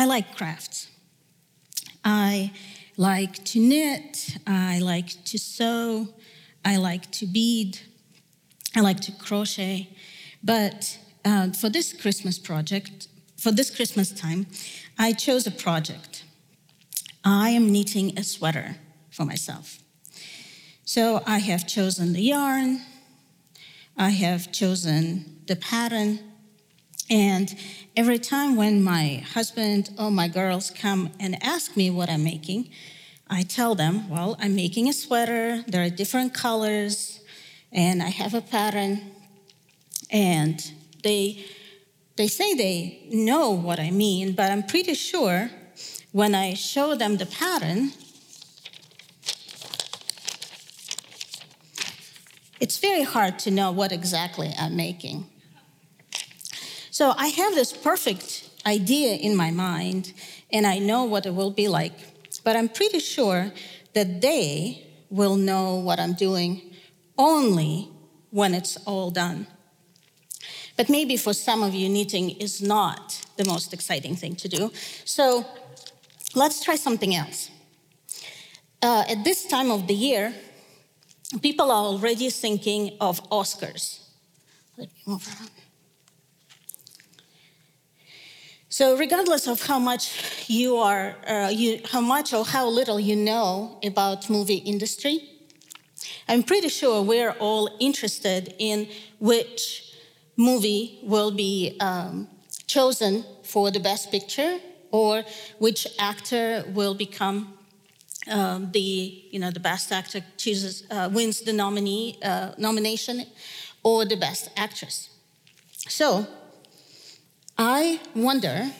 I like crafts. I like to knit, I like to sew, I like to bead, I like to crochet. But uh, for this Christmas project, for this Christmas time, I chose a project. I am knitting a sweater for myself. So I have chosen the yarn, I have chosen the pattern, and every time when my husband or my girls come and ask me what I'm making, I tell them, well, I'm making a sweater, there are different colors, and I have a pattern. And they, they say they know what I mean, but I'm pretty sure when I show them the pattern, it's very hard to know what exactly I'm making. So I have this perfect idea in my mind, and I know what it will be like, but I'm pretty sure that they will know what I'm doing only when it's all done. But maybe for some of you, knitting is not the most exciting thing to do. So let's try something else. Uh, at this time of the year, people are already thinking of Oscars. Let me move around. So, regardless of how much you are, uh, you, how much or how little you know about movie industry, I'm pretty sure we're all interested in which movie will be um, chosen for the best picture or which actor will become um, the you know the best actor chooses uh, wins the nominee uh, nomination or the best actress. So I wonder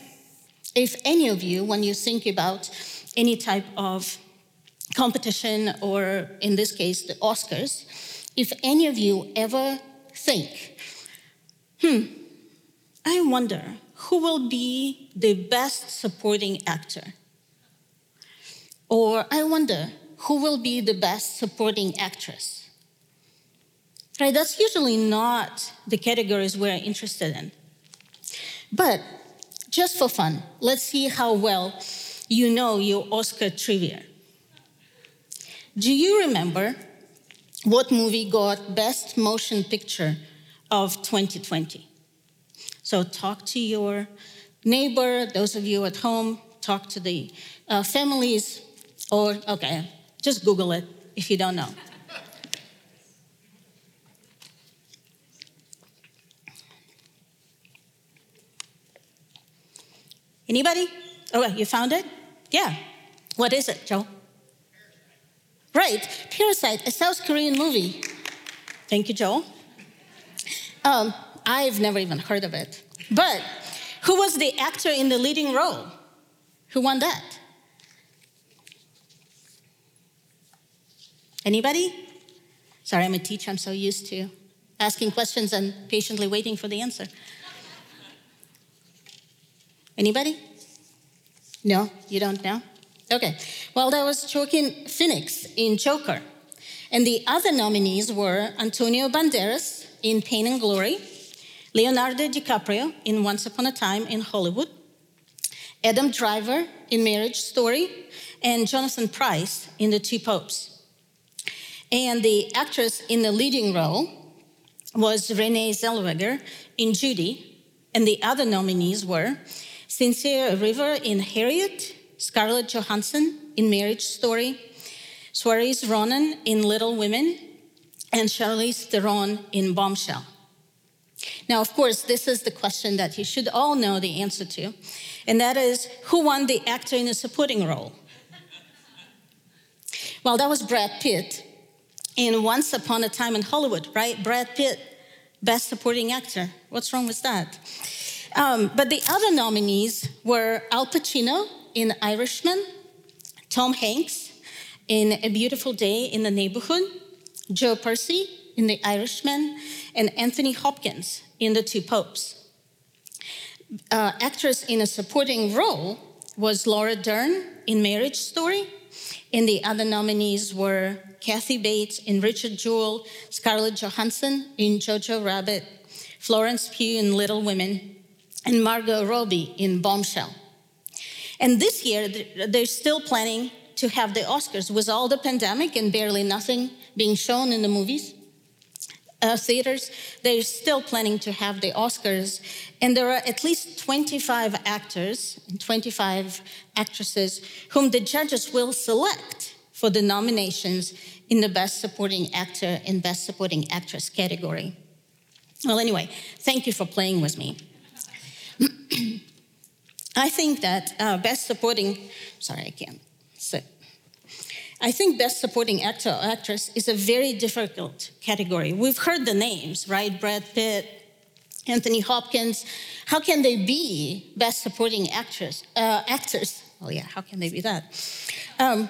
if any of you, when you think about any type of competition or in this case the Oscars, if any of you ever think, hmm, I wonder who will be the best supporting actor? Or I wonder who will be the best supporting actress? Right, that's usually not the categories we're interested in. But just for fun, let's see how well you know your Oscar trivia. Do you remember what movie got Best Motion Picture of 2020? So talk to your neighbor, those of you at home, talk to the uh, families, or, okay, just Google it if you don't know. Anybody? Oh, you found it? Yeah. What is it, Joe? Right, Parasite, a South Korean movie. Thank you, Joe. Um, I've never even heard of it. But who was the actor in the leading role? Who won that? Anybody? Sorry, I'm a teacher. I'm so used to asking questions and patiently waiting for the answer. Anybody? No, you don't know? Okay. Well, that was Joaquin Phoenix in Joker. And the other nominees were Antonio Banderas in Pain and Glory, Leonardo DiCaprio in Once Upon a Time in Hollywood, Adam Driver in Marriage Story, and Jonathan Pryce in The Two Popes. And the actress in the leading role was Renee Zellweger in Judy, and the other nominees were Cynthia Erivo in Harriet, Scarlett Johansson in Marriage Story, Saoirse Ronan in Little Women, and Charlize Theron in Bombshell. Now, of course, this is the question that you should all know the answer to, and that is who won the actor in a supporting role? Well, that was Brad Pitt in Once Upon a Time in Hollywood, right? Brad Pitt, Best Supporting Actor. What's wrong with that? Um, but the other nominees were Al Pacino in Irishman, Tom Hanks in A Beautiful Day in the Neighborhood, Joe Pesci in The Irishman, and Anthony Hopkins in The Two Popes. Uh, actress in a supporting role was Laura Dern in Marriage Story, and the other nominees were Kathy Bates in Richard Jewell, Scarlett Johansson in Jojo Rabbit, Florence Pugh in Little Women, and Margot Robbie in Bombshell. And this year, they're still planning to have the Oscars with all the pandemic and barely nothing being shown in the movies. Uh, theaters, they're still planning to have the Oscars. And there are at least 25 actors and 25 actresses whom the judges will select for the nominations in the Best Supporting Actor and Best Supporting Actress category. Well, anyway, thank you for playing with me. I think that uh, Best Supporting, sorry, I can't sit. I think Best Supporting Actor or Actress is a very difficult category. We've heard the names, right? Brad Pitt, Anthony Hopkins. How can they be Best Supporting Actress, uh, Actors? Oh, yeah, how can they be that? Um,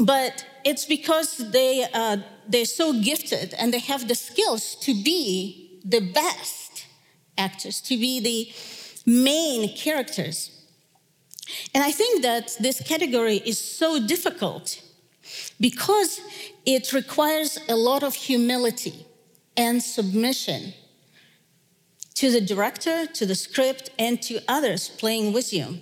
but it's because they, uh, they're so gifted and they have the skills to be the best actors, to be the main characters. And I think that this category is so difficult because it requires a lot of humility and submission to the director, to the script, and to others playing with you.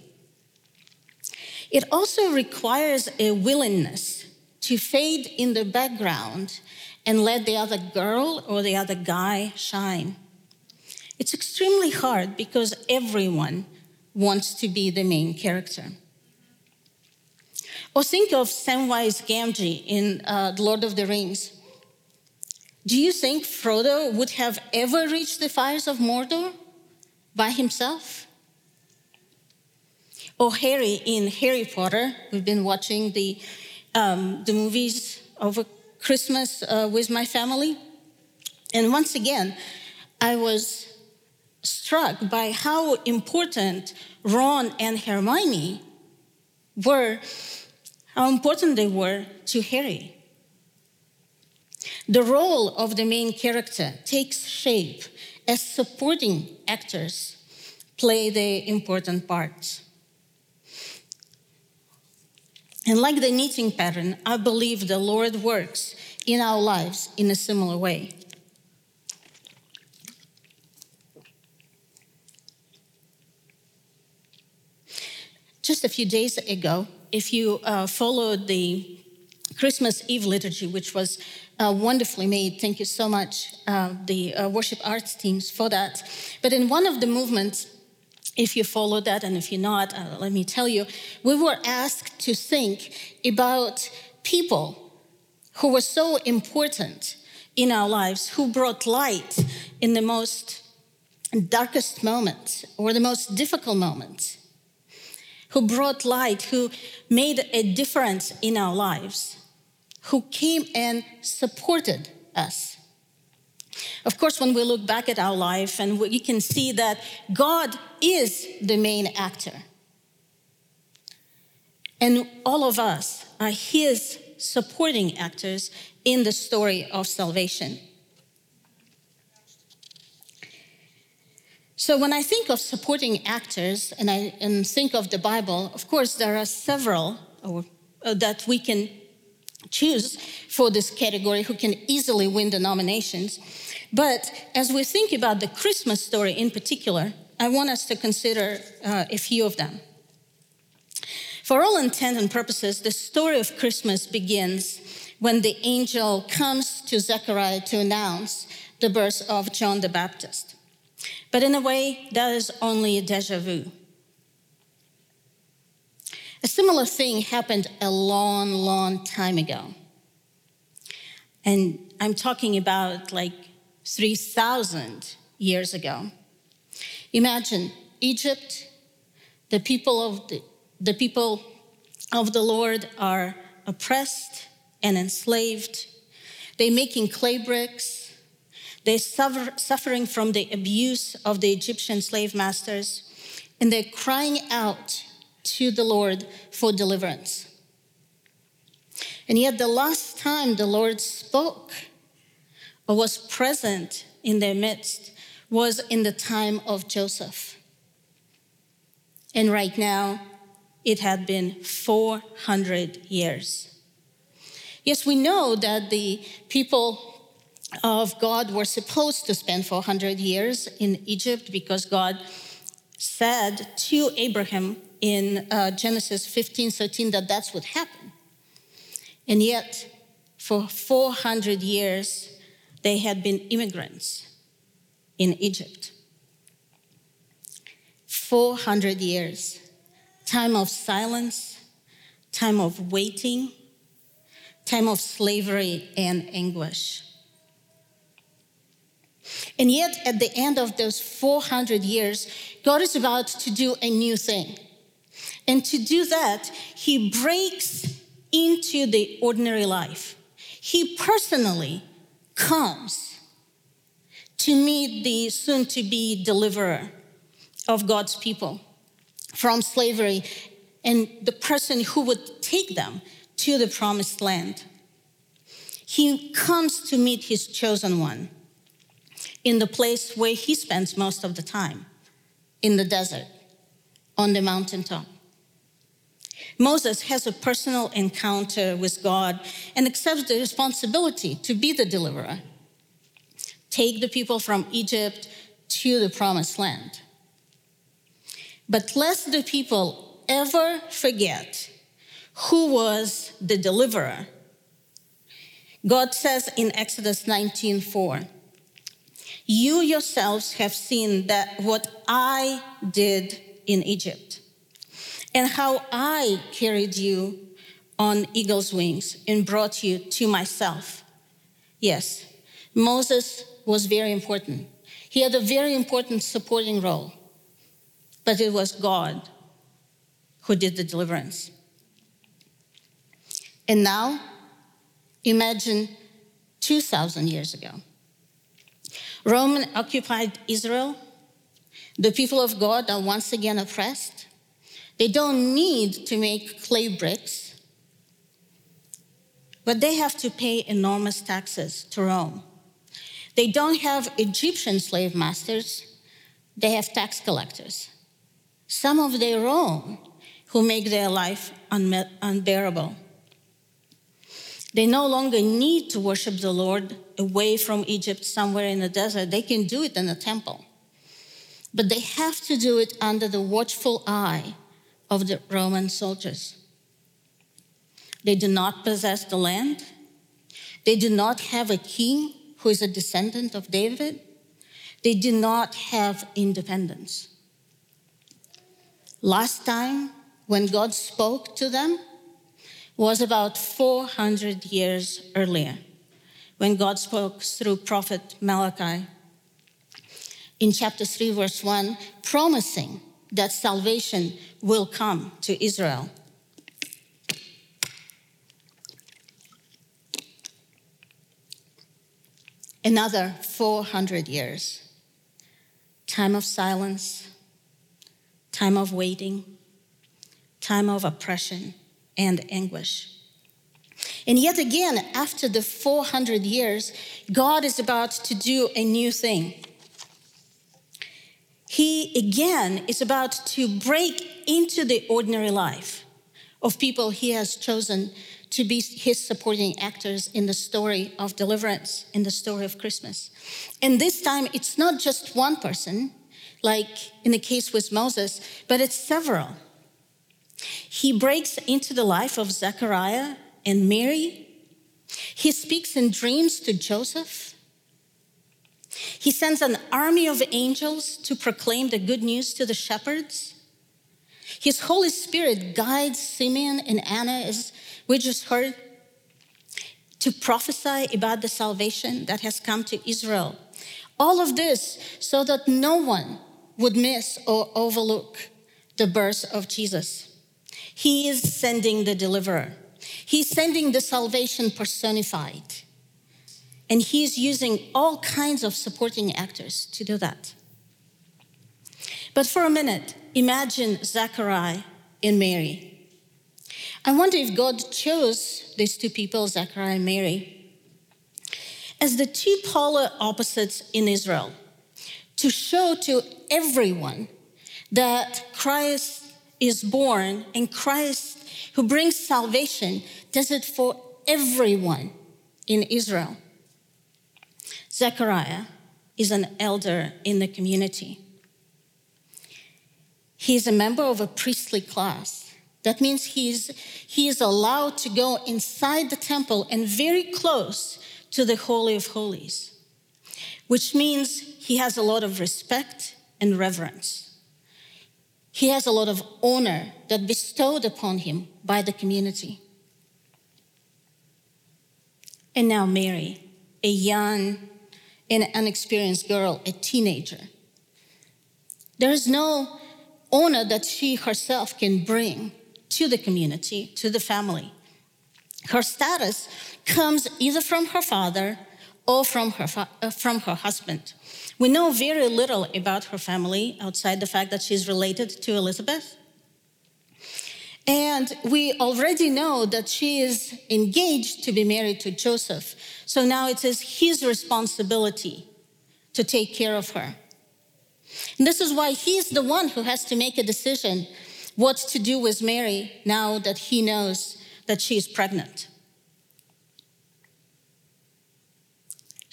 It also requires a willingness to fade in the background and let the other girl or the other guy shine. It's extremely hard because everyone wants to be the main character. Or think of Samwise Gamgee in uh, The Lord of the Rings. Do you think Frodo would have ever reached the fires of Mordor by himself? or Harry in Harry Potter. We've been watching the, um, the movies over Christmas uh, with my family. And once again, I was struck by how important Ron and Hermione were, how important they were to Harry. The role of the main character takes shape as supporting actors play the important parts. And like the knitting pattern, I believe the Lord works in our lives in a similar way. Just a few days ago, if you uh, followed the Christmas Eve liturgy, which was uh, wonderfully made, thank you so much, uh, the uh, worship arts teams, for that. But in one of the movements, if you follow that, and if you're not, uh, let me tell you, we were asked to think about people who were so important in our lives, who brought light in the most darkest moments or the most difficult moments, who brought light, who made a difference in our lives, who came and supported us. Of course, when we look back at our life and we can see that God is the main actor. And all of us are his supporting actors in the story of salvation. So when I think of supporting actors and I and think of the Bible, of course there are several or, uh, that we can choose for this category who can easily win the nominations. But as we think about the Christmas story in particular, I want us to consider uh, a few of them. For all intent and purposes, the story of Christmas begins when the angel comes to Zechariah to announce the birth of John the Baptist. But in a way, that is only a deja vu. A similar thing happened a long, long time ago. And I'm talking about like 3,000 years ago. Imagine Egypt, the people of the, the people of the Lord are oppressed and enslaved. They're making clay bricks. They're suffer, suffering from the abuse of the Egyptian slave masters, and they're crying out to the Lord for deliverance. And yet, the last time the Lord spoke or was present in their midst was in the time of Joseph. And right now, it had been 400 years. Yes, we know that the people of God were supposed to spend 400 years in Egypt because God said to Abraham in uh, Genesis 15 13 that that's what happened. And yet, for 400 years, they had been immigrants in Egypt. 400 years, time of silence, time of waiting, time of slavery and anguish. And yet, at the end of those 400 years, God is about to do a new thing. And to do that, He breaks into the ordinary life. He personally comes to meet the soon to be deliverer of God's people from slavery and the person who would take them to the promised land. He comes to meet his chosen one in the place where he spends most of the time in the desert, on the mountaintop. Moses has a personal encounter with God and accepts the responsibility to be the deliverer. Take the people from Egypt to the promised land. But lest the people ever forget who was the deliverer, God says in Exodus 19:4, "You yourselves have seen that what I did in Egypt, and how I carried you on eagle's wings and brought you to myself." Yes, Moses was very important. He had a very important supporting role but it was God who did the deliverance. And now, imagine 2,000 years ago. Roman occupied Israel. The people of God are once again oppressed. They don't need to make clay bricks, but they have to pay enormous taxes to Rome. They don't have Egyptian slave masters, they have tax collectors some of their own, who make their life unbearable. They no longer need to worship the Lord away from Egypt somewhere in the desert. They can do it in a temple. But they have to do it under the watchful eye of the Roman soldiers. They do not possess the land. They do not have a king who is a descendant of David. They do not have independence. Last time when God spoke to them was about 400 years earlier, when God spoke through prophet Malachi in chapter 3, verse 1, promising that salvation will come to Israel. Another 400 years, time of silence, time of waiting, time of oppression and anguish. And yet again, after the 400 years, God is about to do a new thing. He again is about to break into the ordinary life of people he has chosen to be his supporting actors in the story of deliverance, in the story of Christmas. And this time, it's not just one person, like in the case with Moses, but it's several. He breaks into the life of Zechariah and Mary. He speaks in dreams to Joseph. He sends an army of angels to proclaim the good news to the shepherds. His Holy Spirit guides Simeon and Anna, as we just heard, to prophesy about the salvation that has come to Israel. All of this so that no one would miss or overlook the birth of Jesus. He is sending the deliverer. He's sending the salvation personified. And he's using all kinds of supporting actors to do that. But for a minute, imagine Zechariah and Mary. I wonder if God chose these two people, Zechariah and Mary, as the two polar opposites in Israel to show to everyone that Christ is born and Christ who brings salvation does it for everyone in Israel. Zechariah is an elder in the community. He is a member of a priestly class. That means he's, he is allowed to go inside the temple and very close to the Holy of Holies, which means he has a lot of respect and reverence. He has a lot of honor that bestowed upon him by the community. And now Mary, a young and unexperienced girl, a teenager. There is no honor that she herself can bring to the community, to the family. Her status comes either from her father or from her, uh, from her husband. We know very little about her family outside the fact that she's related to Elizabeth. And we already know that she is engaged to be married to Joseph. So now it is his responsibility to take care of her. And this is why he's the one who has to make a decision what to do with Mary now that he knows that she is pregnant.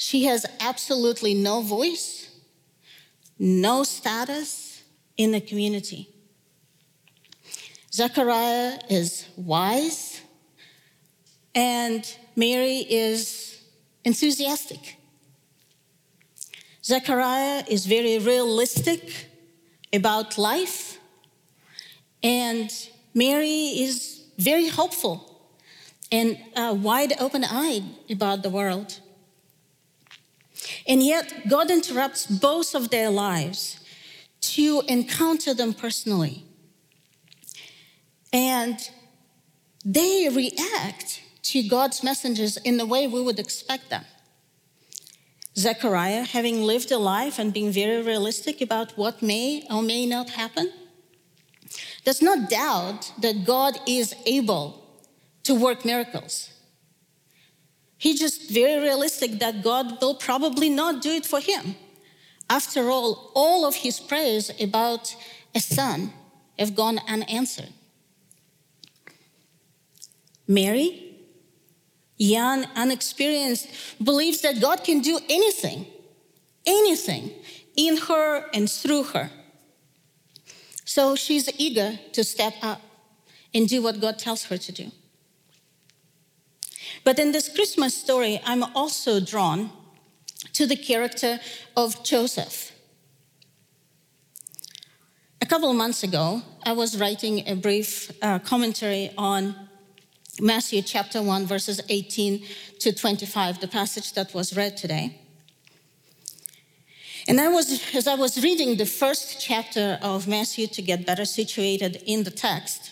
She has absolutely no voice, no status in the community. Zechariah is wise, and Mary is enthusiastic. Zechariah is very realistic about life, and Mary is very hopeful and uh, wide open eyed about the world. And yet, God interrupts both of their lives to encounter them personally. And they react to God's messengers in the way we would expect them. Zechariah, having lived a life and being very realistic about what may or may not happen, does not doubt that God is able to work miracles. He's just very realistic that God will probably not do it for him. After all, all of his prayers about a son have gone unanswered. Mary, young, unexperienced, believes that God can do anything, anything in her and through her. So she's eager to step up and do what God tells her to do. But in this Christmas story, I'm also drawn to the character of Joseph. A couple of months ago, I was writing a brief uh, commentary on Matthew chapter 1, verses 18 to 25, the passage that was read today. And I was, as I was reading the first chapter of Matthew to get better situated in the text,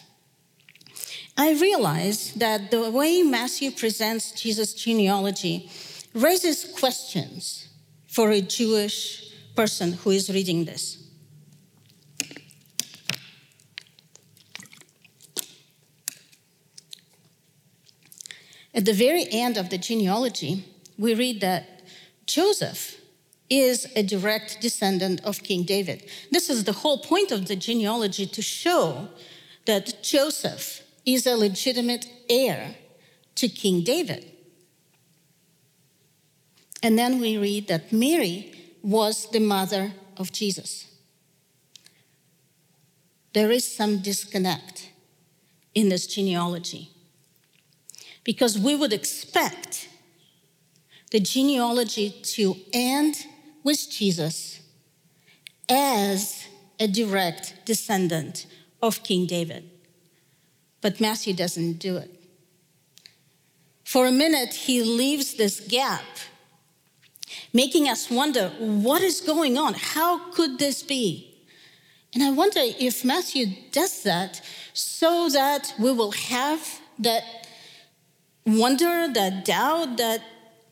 I realized that the way Matthew presents Jesus' genealogy raises questions for a Jewish person who is reading this. At the very end of the genealogy, we read that Joseph is a direct descendant of King David. This is the whole point of the genealogy to show that Joseph is a legitimate heir to King David. And then we read that Mary was the mother of Jesus. There is some disconnect in this genealogy because we would expect the genealogy to end with Jesus as a direct descendant of King David. But Matthew doesn't do it. For a minute, he leaves this gap, making us wonder what is going on? How could this be? And I wonder if Matthew does that so that we will have that wonder, that doubt, that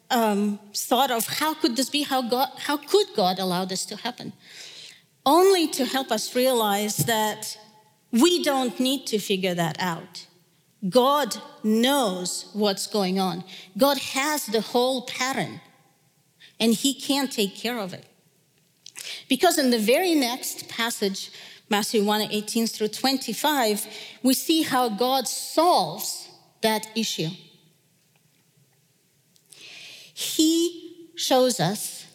um, thought of how could this be? How, God, how could God allow this to happen? Only to help us realize that we don't need to figure that out. God knows what's going on. God has the whole pattern, and He can take care of it. Because in the very next passage, Matthew 1 18 through 25, we see how God solves that issue. He shows us,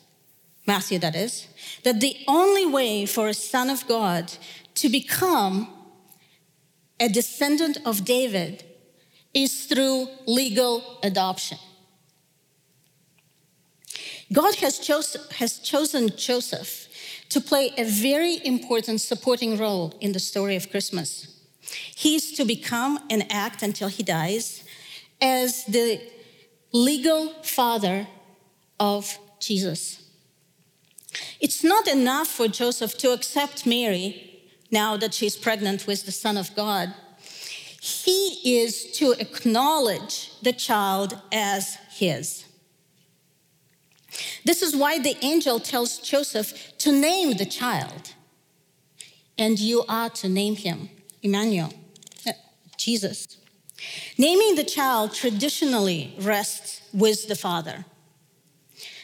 Matthew that is, that the only way for a son of God to become a descendant of David is through legal adoption. God has, chose, has chosen Joseph to play a very important supporting role in the story of Christmas. He's to become and act until he dies as the legal father of Jesus. It's not enough for Joseph to accept Mary now that she's pregnant with the Son of God. He is to acknowledge the child as his. This is why the angel tells Joseph to name the child. And you are to name him Emmanuel, uh, Jesus. Naming the child traditionally rests with the father.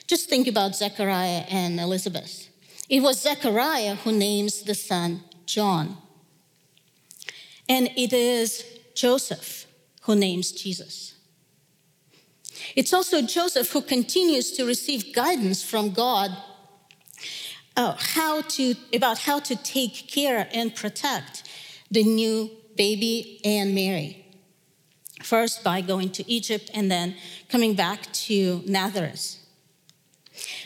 Just think about Zechariah and Elizabeth. It was Zechariah who names the son John. And it is Joseph who names Jesus. It's also Joseph who continues to receive guidance from God uh, how to, about how to take care and protect the new baby and Mary. First, by going to Egypt and then coming back to Nazareth.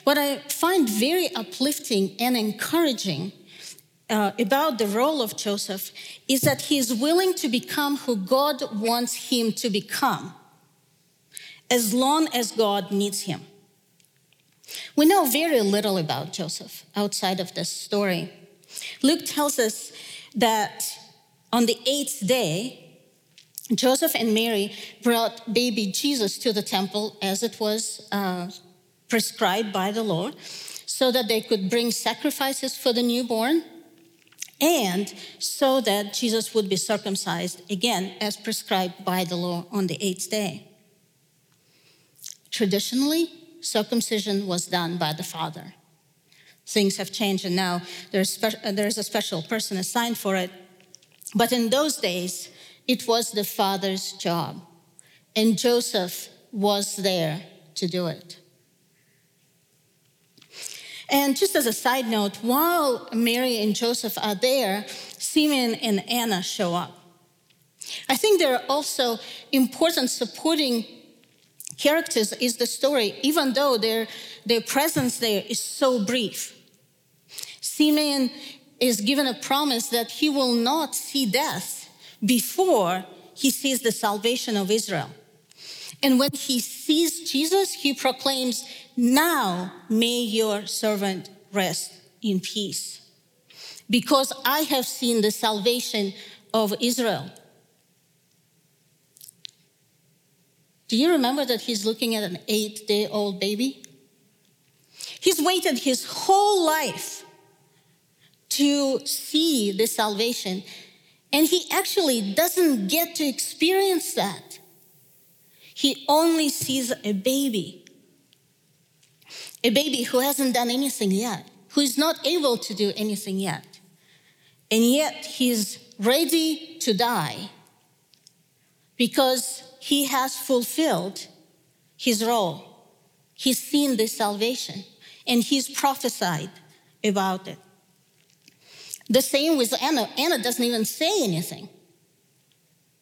What I find very uplifting and encouraging uh, about the role of Joseph is that he is willing to become who God wants him to become as long as God needs him. We know very little about Joseph outside of this story. Luke tells us that on the eighth day, Joseph and Mary brought baby Jesus to the temple as it was uh, prescribed by the Lord, so that they could bring sacrifices for the newborn and so that Jesus would be circumcised again as prescribed by the law on the eighth day. Traditionally, circumcision was done by the father. Things have changed, and now there's, spe- uh, there's a special person assigned for it. But in those days, it was the father's job, and Joseph was there to do it. And just as a side note, while Mary and Joseph are there, Simeon and Anna show up. I think there are also important supporting characters is the story, even though their, their presence there is so brief. Simeon is given a promise that he will not see death before he sees the salvation of Israel. And when he sees Jesus, he proclaims, Now may your servant rest in peace, because I have seen the salvation of Israel. Do you remember that he's looking at an eight day old baby? He's waited his whole life to see the salvation, and he actually doesn't get to experience that. He only sees a baby, a baby who hasn't done anything yet, who is not able to do anything yet. And yet he's ready to die because he has fulfilled his role. He's seen this salvation and he's prophesied about it. The same with Anna. Anna doesn't even say anything.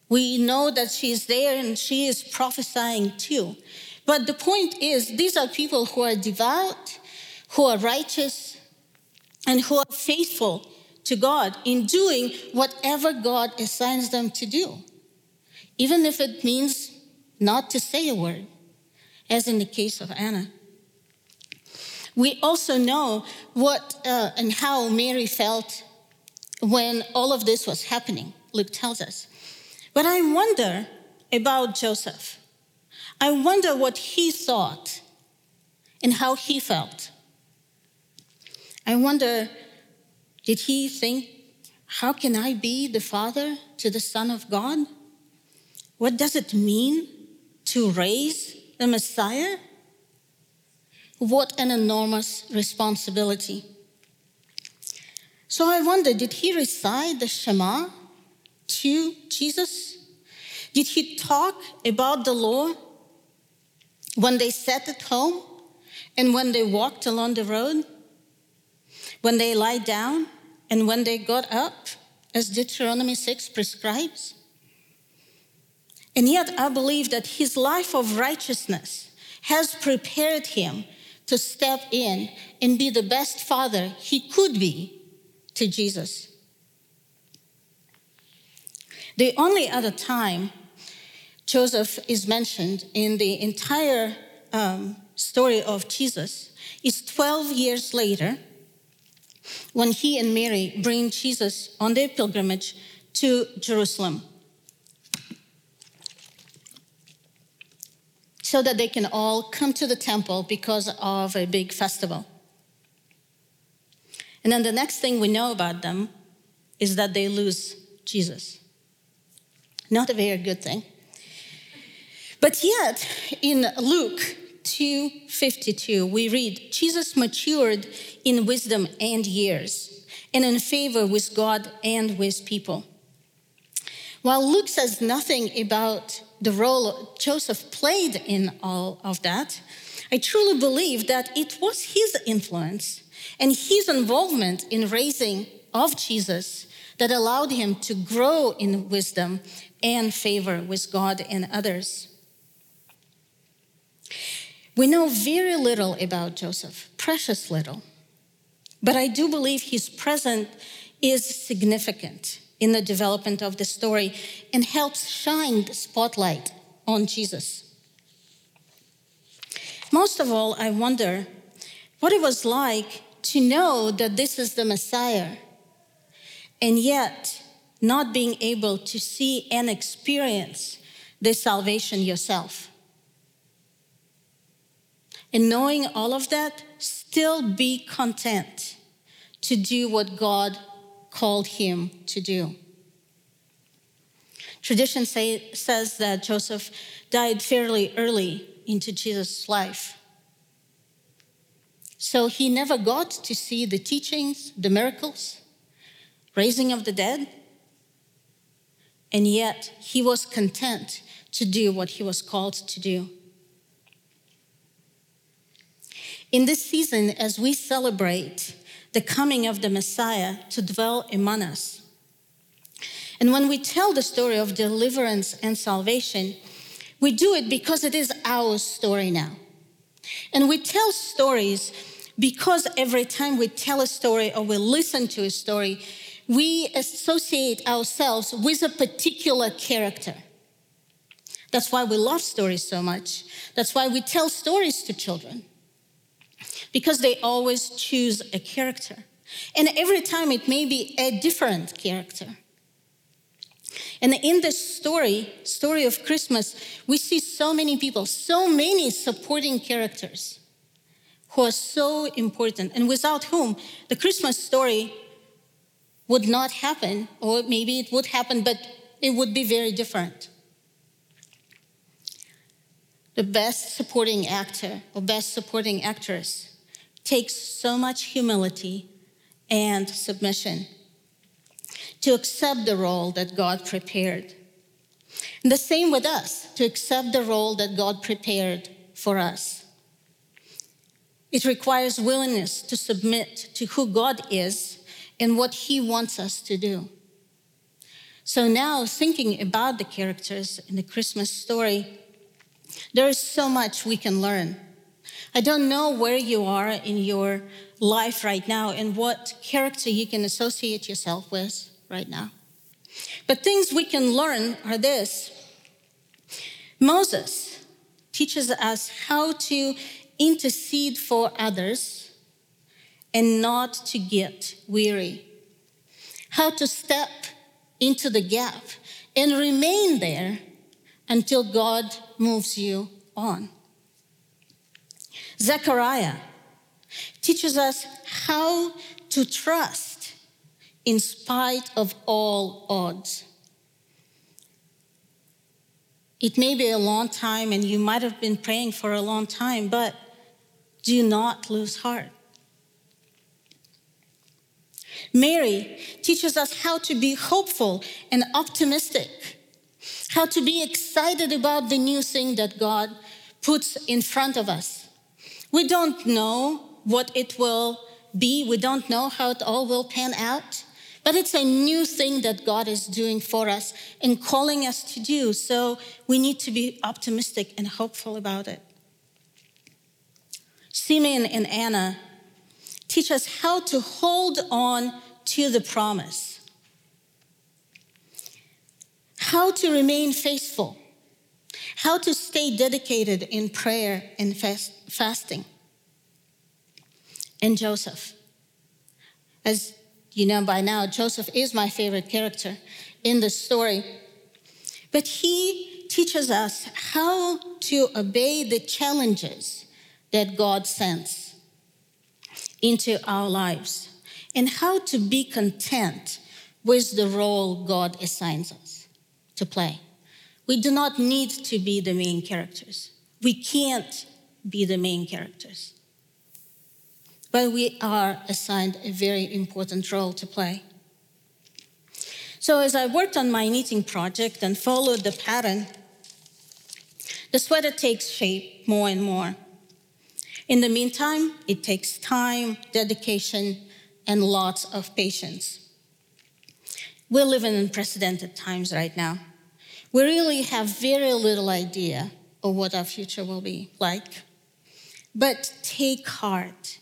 We know that she's there and she is prophesying too. But the point is, these are people who are devout, who are righteous, and who are faithful to God in doing whatever God assigns them to do even if it means not to say a word, as in the case of Anna. We also know what uh, and how Mary felt when all of this was happening, Luke tells us. But I wonder about Joseph. I wonder what he thought and how he felt. I wonder, did he think, how can I be the father to the Son of God? What does it mean to raise the Messiah? What an enormous responsibility. So I wonder did he recite the Shema to Jesus? Did he talk about the law when they sat at home and when they walked along the road? When they lie down and when they got up, as Deuteronomy 6 prescribes. And yet, I believe that his life of righteousness has prepared him to step in and be the best father he could be to Jesus. The only other time Joseph is mentioned in the entire um, story of Jesus is 12 years later when he and Mary bring Jesus on their pilgrimage to Jerusalem so that they can all come to the temple because of a big festival. And then the next thing we know about them is that they lose Jesus. Not a very good thing. But yet, in Luke 2:52, we read, Jesus matured in wisdom and years, and in favor with God and with people. While Luke says nothing about the role Joseph played in all of that, I truly believe that it was his influence and his involvement in raising of Jesus that allowed him to grow in wisdom and favor with God and others. We know very little about Joseph, precious little. But I do believe his presence is significant in the development of the story and helps shine the spotlight on Jesus. Most of all, I wonder what it was like to know that this is the Messiah and yet not being able to see and experience this salvation yourself. And knowing all of that, still be content to do what God called him to do. Tradition say, says that Joseph died fairly early into Jesus' life. So he never got to see the teachings, the miracles, raising of the dead. And yet he was content to do what he was called to do. In this season, as we celebrate the coming of the Messiah to dwell among us, and when we tell the story of deliverance and salvation, we do it because it is our story now. And we tell stories because every time we tell a story or we listen to a story, we associate ourselves with a particular character. That's why we love stories so much. That's why we tell stories to children because they always choose a character. And every time it may be a different character. And in this story, story of Christmas, we see so many people, so many supporting characters who are so important and without whom the Christmas story would not happen, or maybe it would happen, but it would be very different. The best supporting actor or best supporting actress takes so much humility and submission to accept the role that God prepared. And the same with us, to accept the role that God prepared for us. It requires willingness to submit to who God is and what He wants us to do. So now, thinking about the characters in the Christmas story, there is so much we can learn I don't know where you are in your life right now and what character you can associate yourself with right now. But things we can learn are this Moses teaches us how to intercede for others and not to get weary, how to step into the gap and remain there until God moves you on. Zechariah teaches us how to trust in spite of all odds. It may be a long time and you might have been praying for a long time, but do not lose heart. Mary teaches us how to be hopeful and optimistic, how to be excited about the new thing that God puts in front of us. We don't know what it will be. We don't know how it all will pan out. But it's a new thing that God is doing for us and calling us to do. So we need to be optimistic and hopeful about it. Simeon and Anna teach us how to hold on to the promise, how to remain faithful, how to stay dedicated in prayer and fast, fasting. And Joseph, as you know by now, Joseph is my favorite character in the story. But he teaches us how to obey the challenges that God sends into our lives and how to be content with the role God assigns us to play. We do not need to be the main characters. We can't be the main characters but we are assigned a very important role to play. So, as I worked on my knitting project and followed the pattern, the sweater takes shape more and more. In the meantime, it takes time, dedication, and lots of patience. We live in unprecedented times right now. We really have very little idea of what our future will be like. But take heart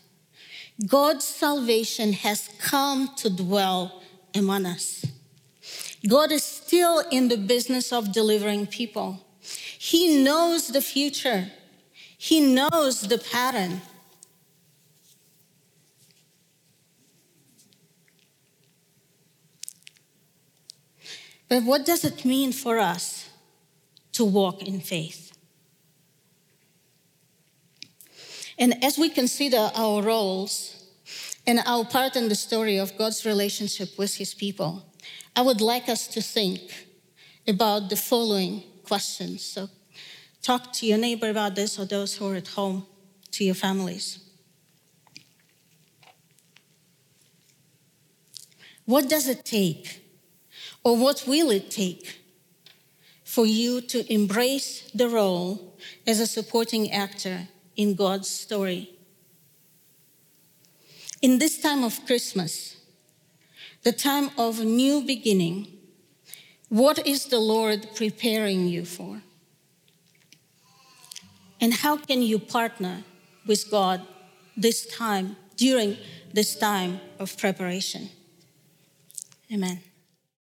God's salvation has come to dwell among us. God is still in the business of delivering people. He knows the future, He knows the pattern. But what does it mean for us to walk in faith? And as we consider our roles and our part in the story of God's relationship with his people, I would like us to think about the following questions. So talk to your neighbor about this or those who are at home, to your families. What does it take, or what will it take, for you to embrace the role as a supporting actor in God's story. In this time of Christmas, the time of new beginning, what is the Lord preparing you for? And how can you partner with God this time, during this time of preparation? Amen.